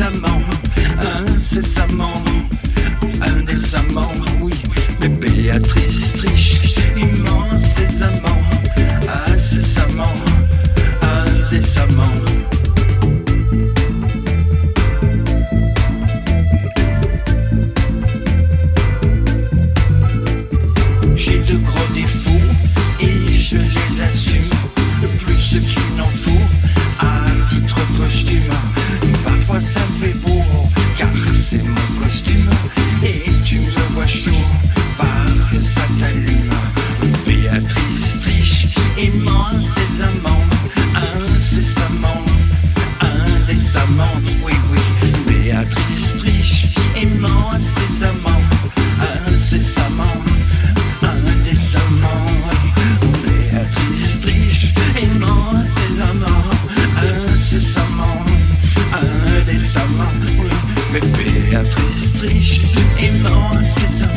aimant incessamment, incessamment, incessamment, indécemment. Béatrice triche et ment ses amants, incessamment, indécemment. Béatrice triche et ment ses amants.